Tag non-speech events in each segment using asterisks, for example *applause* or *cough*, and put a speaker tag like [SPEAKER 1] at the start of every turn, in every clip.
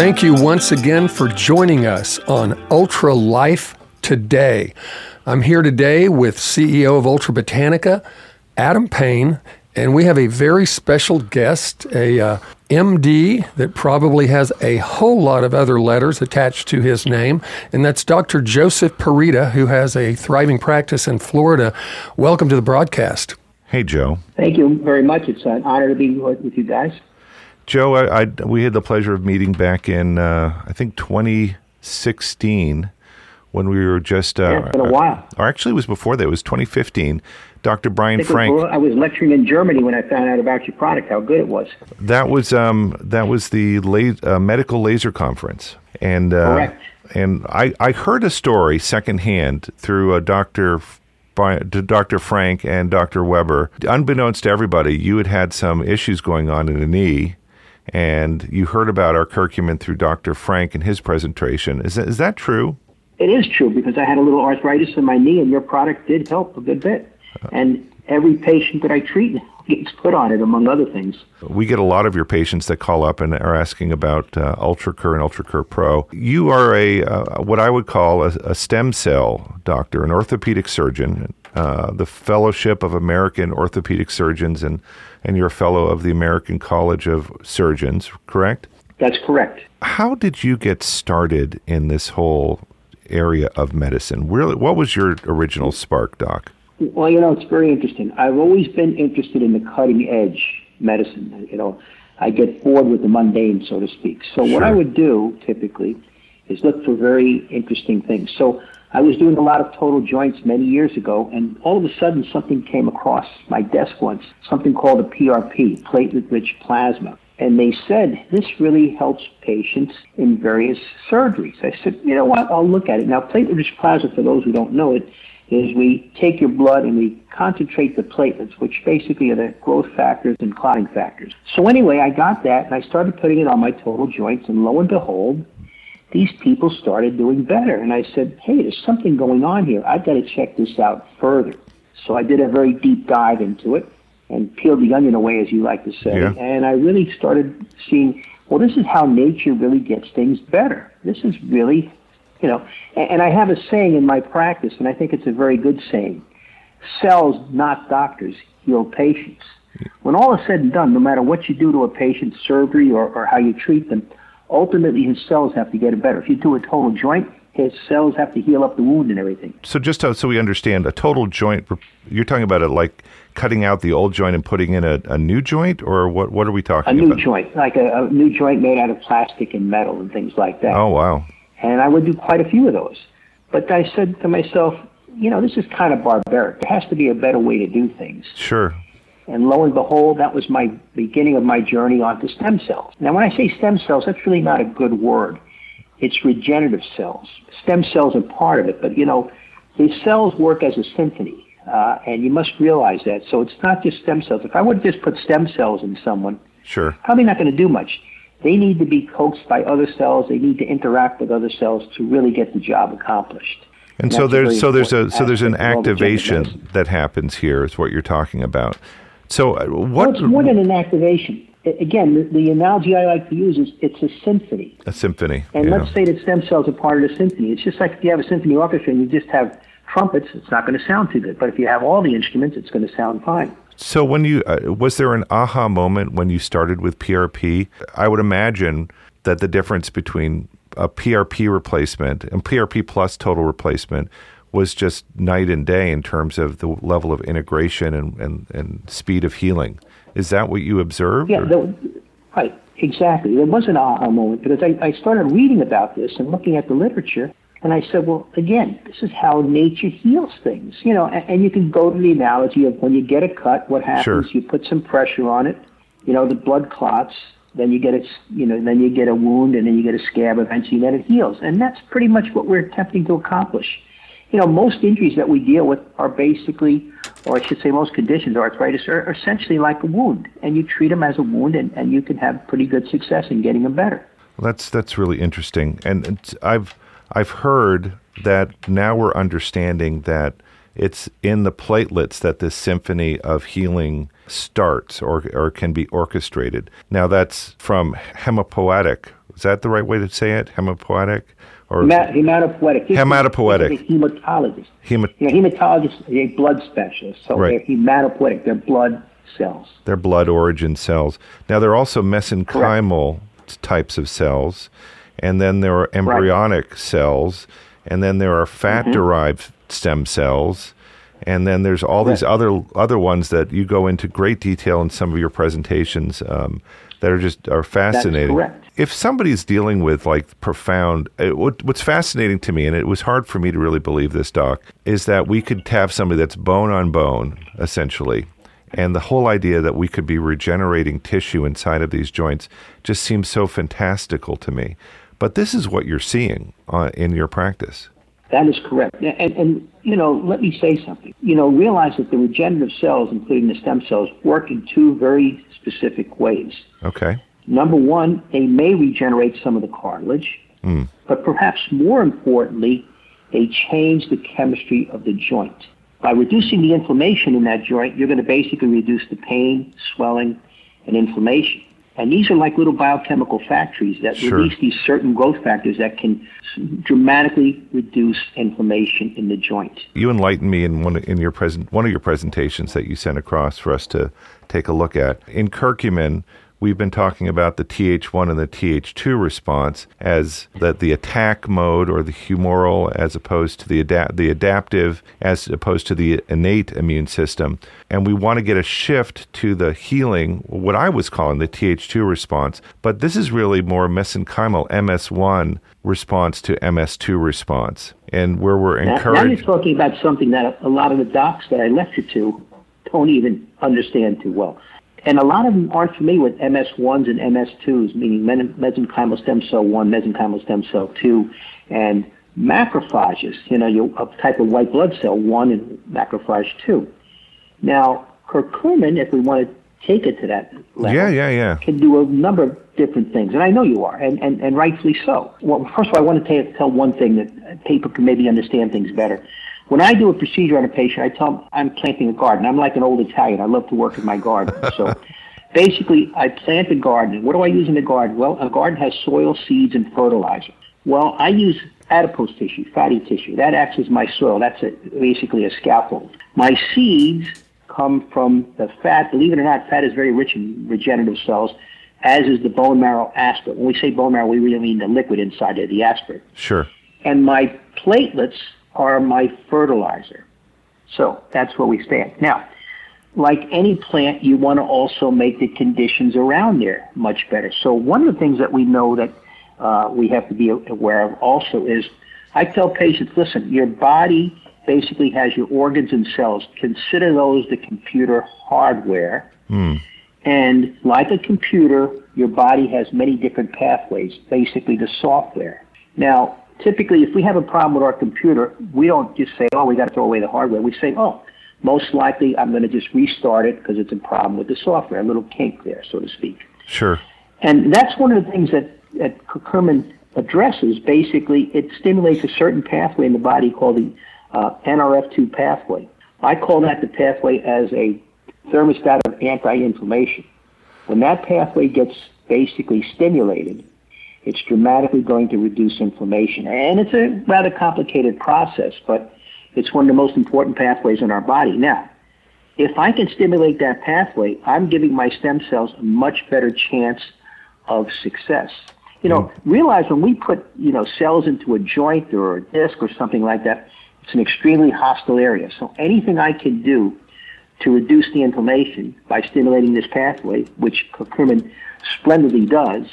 [SPEAKER 1] Thank you once again for joining us on Ultra Life Today. I'm here today with CEO of Ultra Botanica, Adam Payne, and we have a very special guest, a uh, MD that probably has a whole lot of other letters attached to his name, and that's Dr. Joseph Purita, who has a thriving practice in Florida. Welcome to the broadcast.
[SPEAKER 2] Hey, Joe.
[SPEAKER 3] Thank you very much. It's an honor to be with you guys.
[SPEAKER 2] Joe, I, I, we had the pleasure of meeting back in, uh, I think, 2016 when we were just.
[SPEAKER 3] Uh, yeah, it's been a while.
[SPEAKER 2] Or actually, it was before that. It was 2015. Dr. Brian
[SPEAKER 3] I
[SPEAKER 2] Frank.
[SPEAKER 3] Was, I was lecturing in Germany when I found out about your product, how good it was.
[SPEAKER 2] That was um, that was the la- uh, medical laser conference, and
[SPEAKER 3] uh, correct.
[SPEAKER 2] And I, I heard a story secondhand through a to Dr. Frank and Dr. Weber. Unbeknownst to everybody, you had had some issues going on in the knee, and you heard about our curcumin through Dr. Frank and his presentation. Is that, is that true?
[SPEAKER 3] It is true because I had a little arthritis in my knee, and your product did help a good bit. Uh. And every patient that I treat gets put on it, among other things.
[SPEAKER 2] We get a lot of your patients that call up and are asking about uh, UltraCur and UltraCur Pro. You are a uh, what I would call a, a, stem cell doctor, an orthopedic surgeon, uh, the Fellowship of American Orthopedic Surgeons, and and you're a fellow of the American College of Surgeons, correct?
[SPEAKER 3] That's correct.
[SPEAKER 2] How did you get started in this whole area of medicine? Really, what was your original spark, Doc?
[SPEAKER 3] Well, you know, it's very interesting. I've always been interested in the cutting edge medicine. You know, I get bored with the mundane, so to speak. So sure. what I would do typically is look for very interesting things. So I was doing a lot of total joints many years ago, and all of a sudden something came across my desk once, something called a PRP, platelet-rich plasma. And they said, this really helps patients in various surgeries. I said, you know what, I'll look at it. Now, platelet-rich plasma, for those who don't know it, is we take your blood and we concentrate the platelets, which basically are the growth factors and clotting factors. So anyway, I got that and I started putting it on my total joints, and lo and behold, these people started doing better. And I said, hey, there's something going on here. I've got to check this out further. So I did a very deep dive into it and peeled the onion away, as you like to say.
[SPEAKER 2] Yeah.
[SPEAKER 3] And I really started seeing, well, this is how nature really gets things better. This is really you know, and, and I have a saying in my practice, and I think it's a very good saying: cells, not doctors, heal patients. When all is said and done, no matter what you do to a patient's surgery or, or how you treat them, ultimately his cells have to get better. If you do a total joint, his cells have to heal up the wound and everything.
[SPEAKER 2] So just so we understand, a total joint, you're talking about it like cutting out the old joint and putting in a, a new joint, or what? What are we talking
[SPEAKER 3] about?
[SPEAKER 2] A
[SPEAKER 3] new joint, like a, a, new joint made out of plastic and metal and things like that.
[SPEAKER 2] Oh wow!
[SPEAKER 3] And I would do quite a few of those. But I said to myself, you know, this is kind of barbaric. There has to be a better way to do things.
[SPEAKER 2] Sure.
[SPEAKER 3] And lo and behold, that was my beginning of my journey onto stem cells. Now, when I say stem cells, that's really not a good word. It's regenerative cells. Stem cells are part of it, but you know, these cells work as a symphony, uh, and you must realize that. So it's not just stem cells. If I would just put stem cells in someone,
[SPEAKER 2] sure,
[SPEAKER 3] probably not going to do much. They need to be coaxed by other cells. They need to interact with other cells to really get the job accomplished.
[SPEAKER 2] And, and so there's so there's a so there's an activation that happens here is what you're talking about. So uh, what?
[SPEAKER 3] Well, it's more than an activation. Again, the, the, analogy I like to use is it's a symphony.
[SPEAKER 2] A symphony.
[SPEAKER 3] And
[SPEAKER 2] yeah.
[SPEAKER 3] let's say that stem cells are part of the symphony. It's just like if you have a symphony orchestra and you just have trumpets, it's not going to sound too good. But if you have all the instruments, it's going to sound fine.
[SPEAKER 2] So when you uh, was there an aha moment when you started with PRP? I would imagine that the difference between a PRP replacement and PRP plus total replacement was just night and day in terms of the level of integration and, and, and speed of healing. Is that what you observed?
[SPEAKER 3] Yeah, there, right, exactly. There was an aha moment because I, I started reading about this and looking at the literature, and I said, well, again, this is how nature heals things, you know. And, and you can go to the analogy of when you get a cut, what happens?
[SPEAKER 2] Sure.
[SPEAKER 3] You put some pressure on it, you know, the blood clots. Then you get a, you know, then you get a wound, and then you get a scab eventually, and then it heals. And that's pretty much what we're attempting to accomplish. You know, most injuries that we deal with are basically, or I should say, most conditions, arthritis, are, are essentially like a wound, and you treat them as a wound, and, and you can have pretty good success in getting them better.
[SPEAKER 2] Well, that's that's really interesting, and I've I've heard that now we're understanding that it's in the platelets that this symphony of healing starts or, or can be orchestrated. Now, that's from hematopoietic. Is that the right way to say it? Hematopoietic?
[SPEAKER 3] Or hematopoietic.
[SPEAKER 2] Hematopoietic.
[SPEAKER 3] hematologist.
[SPEAKER 2] Hemat-
[SPEAKER 3] know, hematologist is a blood specialist. So
[SPEAKER 2] right.
[SPEAKER 3] they're hematopoietic. They're blood cells.
[SPEAKER 2] They're blood origin cells. Now, they're also mesenchymal Correct. types of cells, and then there are embryonic right. cells, and then there are fat derived mm-hmm. stem cells. And then there's all these other other ones that you go into great detail in some of your presentations um, that are just are fascinating. If somebody's dealing with like profound, it, what, what's fascinating to me, and it was hard for me to really believe this, doc, is that we could have somebody that's bone on bone, essentially, and the whole idea that we could be regenerating tissue inside of these joints just seems so fantastical to me. But this is what you're seeing uh, in your practice.
[SPEAKER 3] That is correct. And, and, you know, let me say something. You know, realize that the regenerative cells, including the stem cells, work in two very specific ways.
[SPEAKER 2] Okay.
[SPEAKER 3] Number one, they may regenerate some of the cartilage, mm. but perhaps more importantly, they change the chemistry of the joint. By reducing the inflammation in that joint, you're going to basically reduce the pain, swelling, and inflammation. And these are like little biochemical factories that sure. release these certain growth factors that can dramatically reduce inflammation in the joint.
[SPEAKER 2] You enlightened me in one in your present one of your presentations that you sent across for us to take a look at. In curcumin, we've been talking about the Th1 and the Th2 response as that the attack mode or the humoral as opposed to the adapt the adaptive as opposed to the innate immune system. And we want to get a shift to the healing what I was calling the Th2 response. But this is really more mesenchymal MS1 response to MS2 response. And where we're encouraged
[SPEAKER 3] now, now you're talking about something that a lot of the docs that I lecture to don't even understand too well and a lot of them aren't familiar with MS1s and MS2s, meaning mesenchymal stem cell 1, mesenchymal stem cell 2, and macrophages, you know, your, a type of white blood cell 1 and macrophage 2. Now, curcumin, if we want to take it to that level,
[SPEAKER 2] yeah, yeah, yeah.
[SPEAKER 3] can do a number of different things. And I know you are, and, and, and rightfully so. Well, first of all, I want to tell tell one thing that people can maybe understand things better. When I do a procedure on a patient, I tell them I'm planting a garden. I'm like an old Italian. I love to work in my garden. So *laughs* basically, I plant a garden. What do I use in the garden? Well, a garden has soil, seeds, and fertilizer. Well, I use adipose tissue, fatty tissue. That acts as my soil. That's a, basically a scaffold. My seeds come from the fat. Believe it or not, fat is very rich in regenerative cells, as is the bone marrow aspirate. When we say bone marrow, we really mean the liquid inside of the aspirate.
[SPEAKER 2] Sure.
[SPEAKER 3] And my platelets are my fertilizer. So that's where we stand. Now, like any plant, you want to also make the conditions around there much better. So one of the things that we know that uh, we have to be aware of also is I tell patients, listen, your body basically has your organs and cells. Consider those the computer hardware. Mm. And like a computer, your body has many different pathways, basically the software. Now, typically, if we have a problem with our computer, we don't just say, oh, we got to throw away the hardware. We say, oh, most likely I'm going to just restart it because it's a problem with the software, a little kink there, so to speak.
[SPEAKER 2] Sure.
[SPEAKER 3] And that's one of the things that, that curcumin addresses. Basically, it stimulates a certain pathway in the body called the uh, NRF2 pathway. I call that the pathway as a thermostat of anti-inflammation. When that pathway gets basically stimulated, it's dramatically going to reduce inflammation. And it's a rather complicated process, but it's one of the most important pathways in our body. Now, if I can stimulate that pathway, I'm giving my stem cells a much better chance of success. You know, mm. realize when we put, you know, cells into a joint or a disc or something like that, it's an extremely hostile area. So anything I can do to reduce the inflammation by stimulating this pathway, which curcumin splendidly does,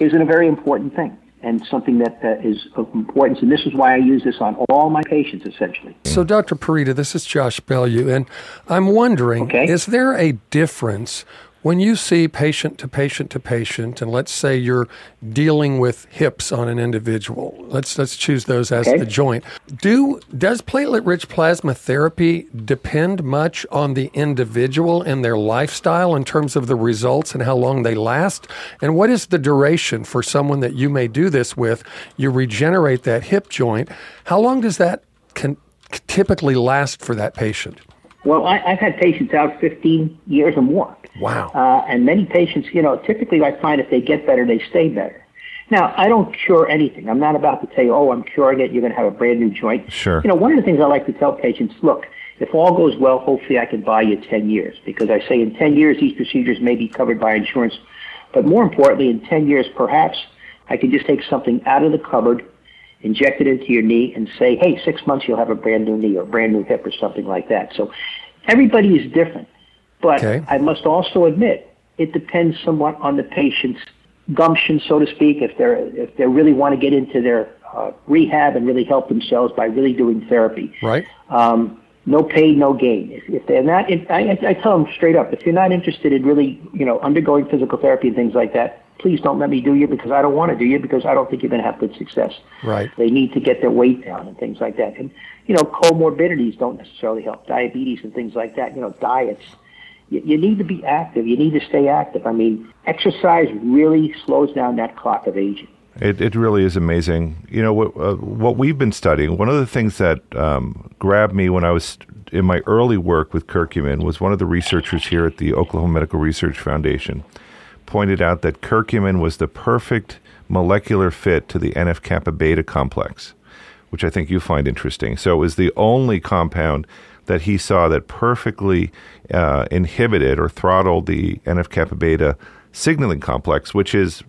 [SPEAKER 3] isn't a very important thing and something that uh, is of importance. And this is why I use this on all my patients, essentially.
[SPEAKER 1] So, Dr. Purita, this is Josh Bellew, and I'm wondering
[SPEAKER 3] okay.
[SPEAKER 1] is there a difference when you see patient to patient to patient, and let's say you're dealing with hips on an individual, let's let's choose those as okay. the joint. Do does platelet-rich plasma therapy depend much on the individual and their lifestyle in terms of the results and how long they last? And what is the duration for someone that you may do this with? You regenerate that hip joint. How long does that can typically last for that patient?
[SPEAKER 3] Well, I, I've had patients out 15 years or more.
[SPEAKER 1] Wow.
[SPEAKER 3] Uh, and many patients, you know, typically I find if they get better, they stay better. Now, I don't cure anything. I'm not about to tell you, oh, I'm curing it. You're going to have a brand new joint.
[SPEAKER 2] Sure.
[SPEAKER 3] You know, one of the things I like to tell patients, look, if all goes well, hopefully I can buy you 10 years because I say in 10 years these procedures may be covered by insurance. But more importantly, in 10 years, perhaps I can just take something out of the cupboard, inject it into your knee, and say, hey, six months you'll have a brand new knee or a brand new hip or something like that. So everybody is different. But
[SPEAKER 1] Okay.
[SPEAKER 3] I must also admit, it depends somewhat on the patient's gumption, so to speak. If they're if they really want to get into their uh, rehab and really help themselves by really doing therapy,
[SPEAKER 1] Right?
[SPEAKER 3] um, no pain, no gain. If, if they're not, if, I, I tell them straight up, if you're not interested in really, you know, undergoing physical therapy and things like that, please don't let me do you because I don't want to do you because I don't think you're going to have good success.
[SPEAKER 1] Right.
[SPEAKER 3] They need to get their weight down and things like that. And you know, comorbidities don't necessarily help. Diabetes and things like that. You know, diets. You, need to be active. You need to stay active. I mean, exercise really slows down that clock of aging.
[SPEAKER 2] It, it really is amazing. You know what uh, what we've been studying. One of the things that um, grabbed me when I was in my early work with curcumin was one of the researchers here at the Oklahoma Medical Research Foundation pointed out that curcumin was the perfect molecular fit to the NF kappa beta complex, which I think you find interesting. So it was the only compound that he saw that perfectly uh, inhibited or throttled the NF kappa beta signaling complex, which is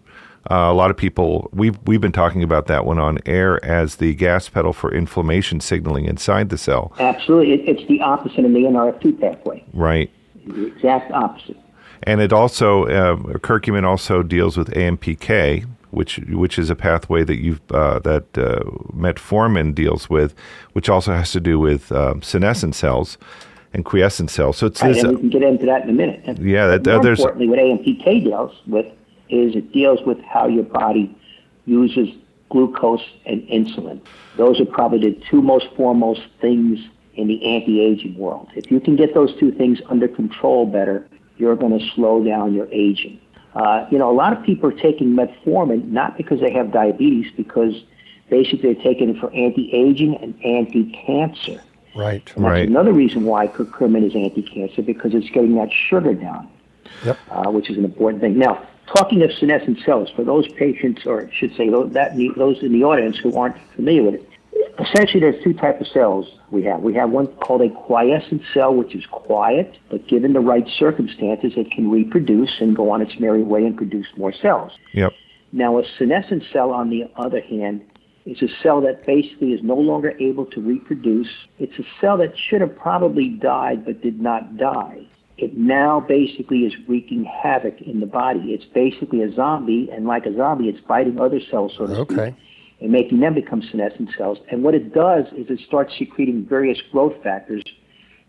[SPEAKER 2] uh, a lot of people we've we've been talking about that one on air as the gas pedal for inflammation signaling inside the cell,
[SPEAKER 3] Absolutely, it, it's the opposite in the NRF2 pathway.
[SPEAKER 2] right?
[SPEAKER 3] The exact opposite.
[SPEAKER 2] And it also uh, curcumin also deals with AMPK, which which is a pathway that you've uh, that uh, metformin deals with, which also has to do with um, senescent cells and quiescent cells. So it's
[SPEAKER 3] Right,
[SPEAKER 2] this,
[SPEAKER 3] and we can get into that in a minute. And
[SPEAKER 2] Yeah, that-
[SPEAKER 3] more
[SPEAKER 2] there's-
[SPEAKER 3] importantly, what AMPK deals with is it deals with how your body uses glucose and insulin. Those are probably the two most foremost things in the anti-aging world. If you can get those two things under control better, you're going to slow down your aging. Uh, you know, a lot of people are taking metformin not because they have diabetes, because basically they're taking it for anti-aging and anti-cancer.
[SPEAKER 1] Right.
[SPEAKER 3] And that's
[SPEAKER 2] Right.
[SPEAKER 3] another reason why curcumin is anti-cancer because it's getting that sugar down,
[SPEAKER 1] Yep.
[SPEAKER 3] uh, which is an important thing. Now, talking of senescent cells, for those patients, or I should say those, that, those in the audience who aren't familiar with it, essentially there's two types of cells we have. We have one called a quiescent cell, which is quiet, but given the right circumstances, it can reproduce and go on its merry way and produce more cells.
[SPEAKER 2] yep,
[SPEAKER 3] Now, a senescent cell, on the other hand, is a cell that basically is no longer able to reproduce. It's a cell that should have probably died but did not die. It now basically is wreaking havoc in the body. It's basically a zombie, and like a zombie, it's biting other cells, so to
[SPEAKER 1] Okay.
[SPEAKER 3] speak, and making them become senescent cells. And what it does is it starts secreting various growth factors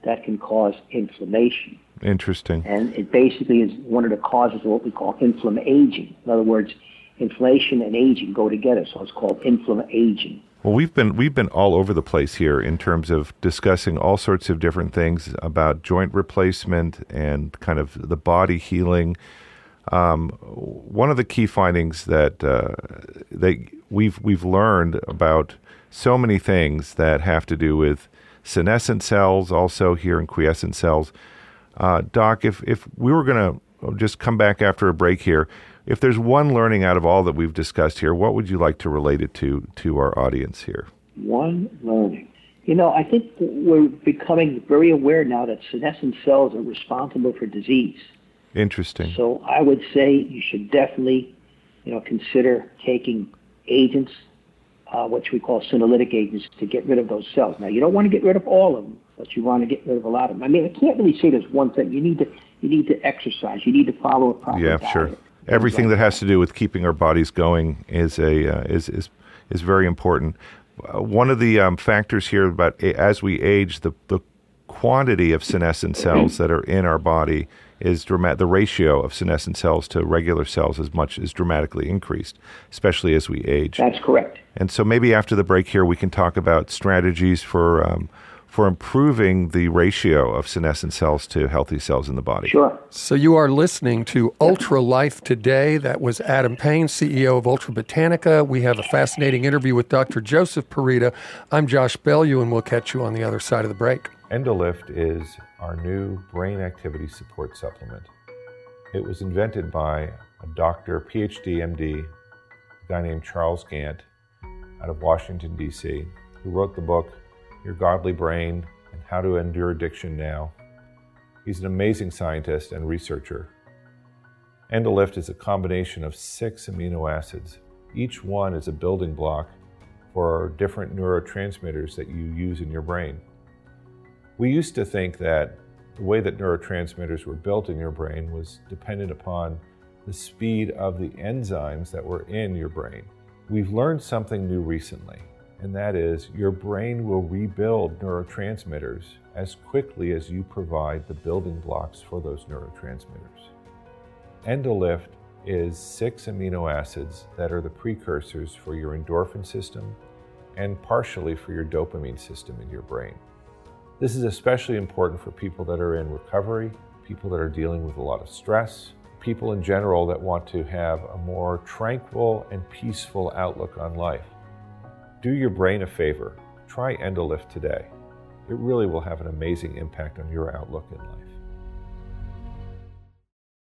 [SPEAKER 3] that can cause inflammation.
[SPEAKER 2] interesting.
[SPEAKER 3] And it basically is one of the causes of what we call inflammaging. In other words, inflammation and aging go together, so it's called inflammaging.
[SPEAKER 2] Well, we've been we've been all over the place here in terms of discussing all sorts of different things about joint replacement and kind of the body healing. Um, one of the key findings that uh, that we've we've learned about so many things that have to do with senescent cells, also here in quiescent cells. Uh, Doc, if if we were going to just come back after a break here, if there's one learning out of all that we've discussed here, what would you like to relate it to to our audience here?
[SPEAKER 3] One learning. You know, I think we're becoming very aware now that senescent cells are responsible for disease.
[SPEAKER 2] Interesting.
[SPEAKER 3] So I would say you should definitely, you know, consider taking agents, uh, which we call senolytic agents, to get rid of those cells. Now, you don't want to get rid of all of them, but you want to get rid of a lot of them. I mean, I can't really say there's one thing. You need to you need to exercise. You need to follow a proper
[SPEAKER 2] yeah,
[SPEAKER 3] diet.
[SPEAKER 2] sure. Everything that has to do with keeping our bodies going is a uh, is is is very important. Uh, one of the um, factors here about a- as we age, the the quantity of senescent cells that are in our body is dramatic. The ratio of senescent cells to regular cells is much is dramatically increased, especially as we age.
[SPEAKER 3] That's correct.
[SPEAKER 2] And so maybe after the break here, we can talk about strategies for um, for improving the ratio of senescent cells to healthy cells in the body.
[SPEAKER 3] Sure.
[SPEAKER 1] So you are listening to Ultra Life Today. That was Adam Payne, CEO of Ultra Botanica. We have a fascinating interview with Dr. Joseph Purita. I'm Josh Bellew, and we'll catch you on the other side of the break.
[SPEAKER 2] Endolift is our new brain activity support supplement. It was invented by a doctor, PhD, MD, a guy named Charles Gant out of Washington, D.C., who wrote the book Your Godly Brain and How to End Your Addiction Now. He's an amazing scientist and researcher. Endolift is a combination of six amino acids. Each one is a building block for different neurotransmitters that you use in your brain. We used to think that the way that neurotransmitters were built in your brain was dependent upon the speed of the enzymes that were in your brain. We've learned something new recently, and that is your brain will rebuild neurotransmitters as quickly as you provide the building blocks for those neurotransmitters. Endolift is six amino acids that are the precursors for your endorphin system and partially for your dopamine system in your brain. This is especially important for people that are in recovery, people that are dealing with a lot of stress, people in general that want to have a more tranquil and peaceful outlook on life. Do your brain a favor. Try Endolift today. It really will have an amazing impact on your outlook in life.